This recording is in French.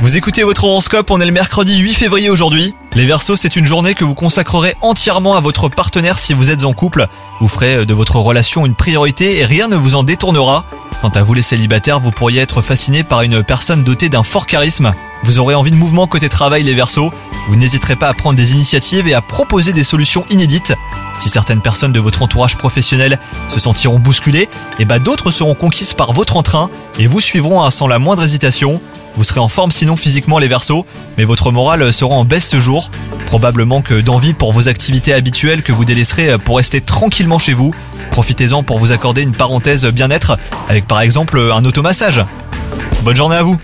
Vous écoutez votre horoscope, on est le mercredi 8 février aujourd'hui. Les Verseaux, c'est une journée que vous consacrerez entièrement à votre partenaire si vous êtes en couple. Vous ferez de votre relation une priorité et rien ne vous en détournera. Quant à vous les célibataires, vous pourriez être fasciné par une personne dotée d'un fort charisme. Vous aurez envie de mouvement côté travail les Verseaux. Vous n'hésiterez pas à prendre des initiatives et à proposer des solutions inédites. Si certaines personnes de votre entourage professionnel se sentiront bousculées, et bah d'autres seront conquises par votre entrain et vous suivront hein, sans la moindre hésitation. Vous serez en forme sinon physiquement les Verseaux, mais votre morale sera en baisse ce jour. Probablement que d'envie pour vos activités habituelles que vous délaisserez pour rester tranquillement chez vous. Profitez-en pour vous accorder une parenthèse bien-être avec par exemple un automassage. Bonne journée à vous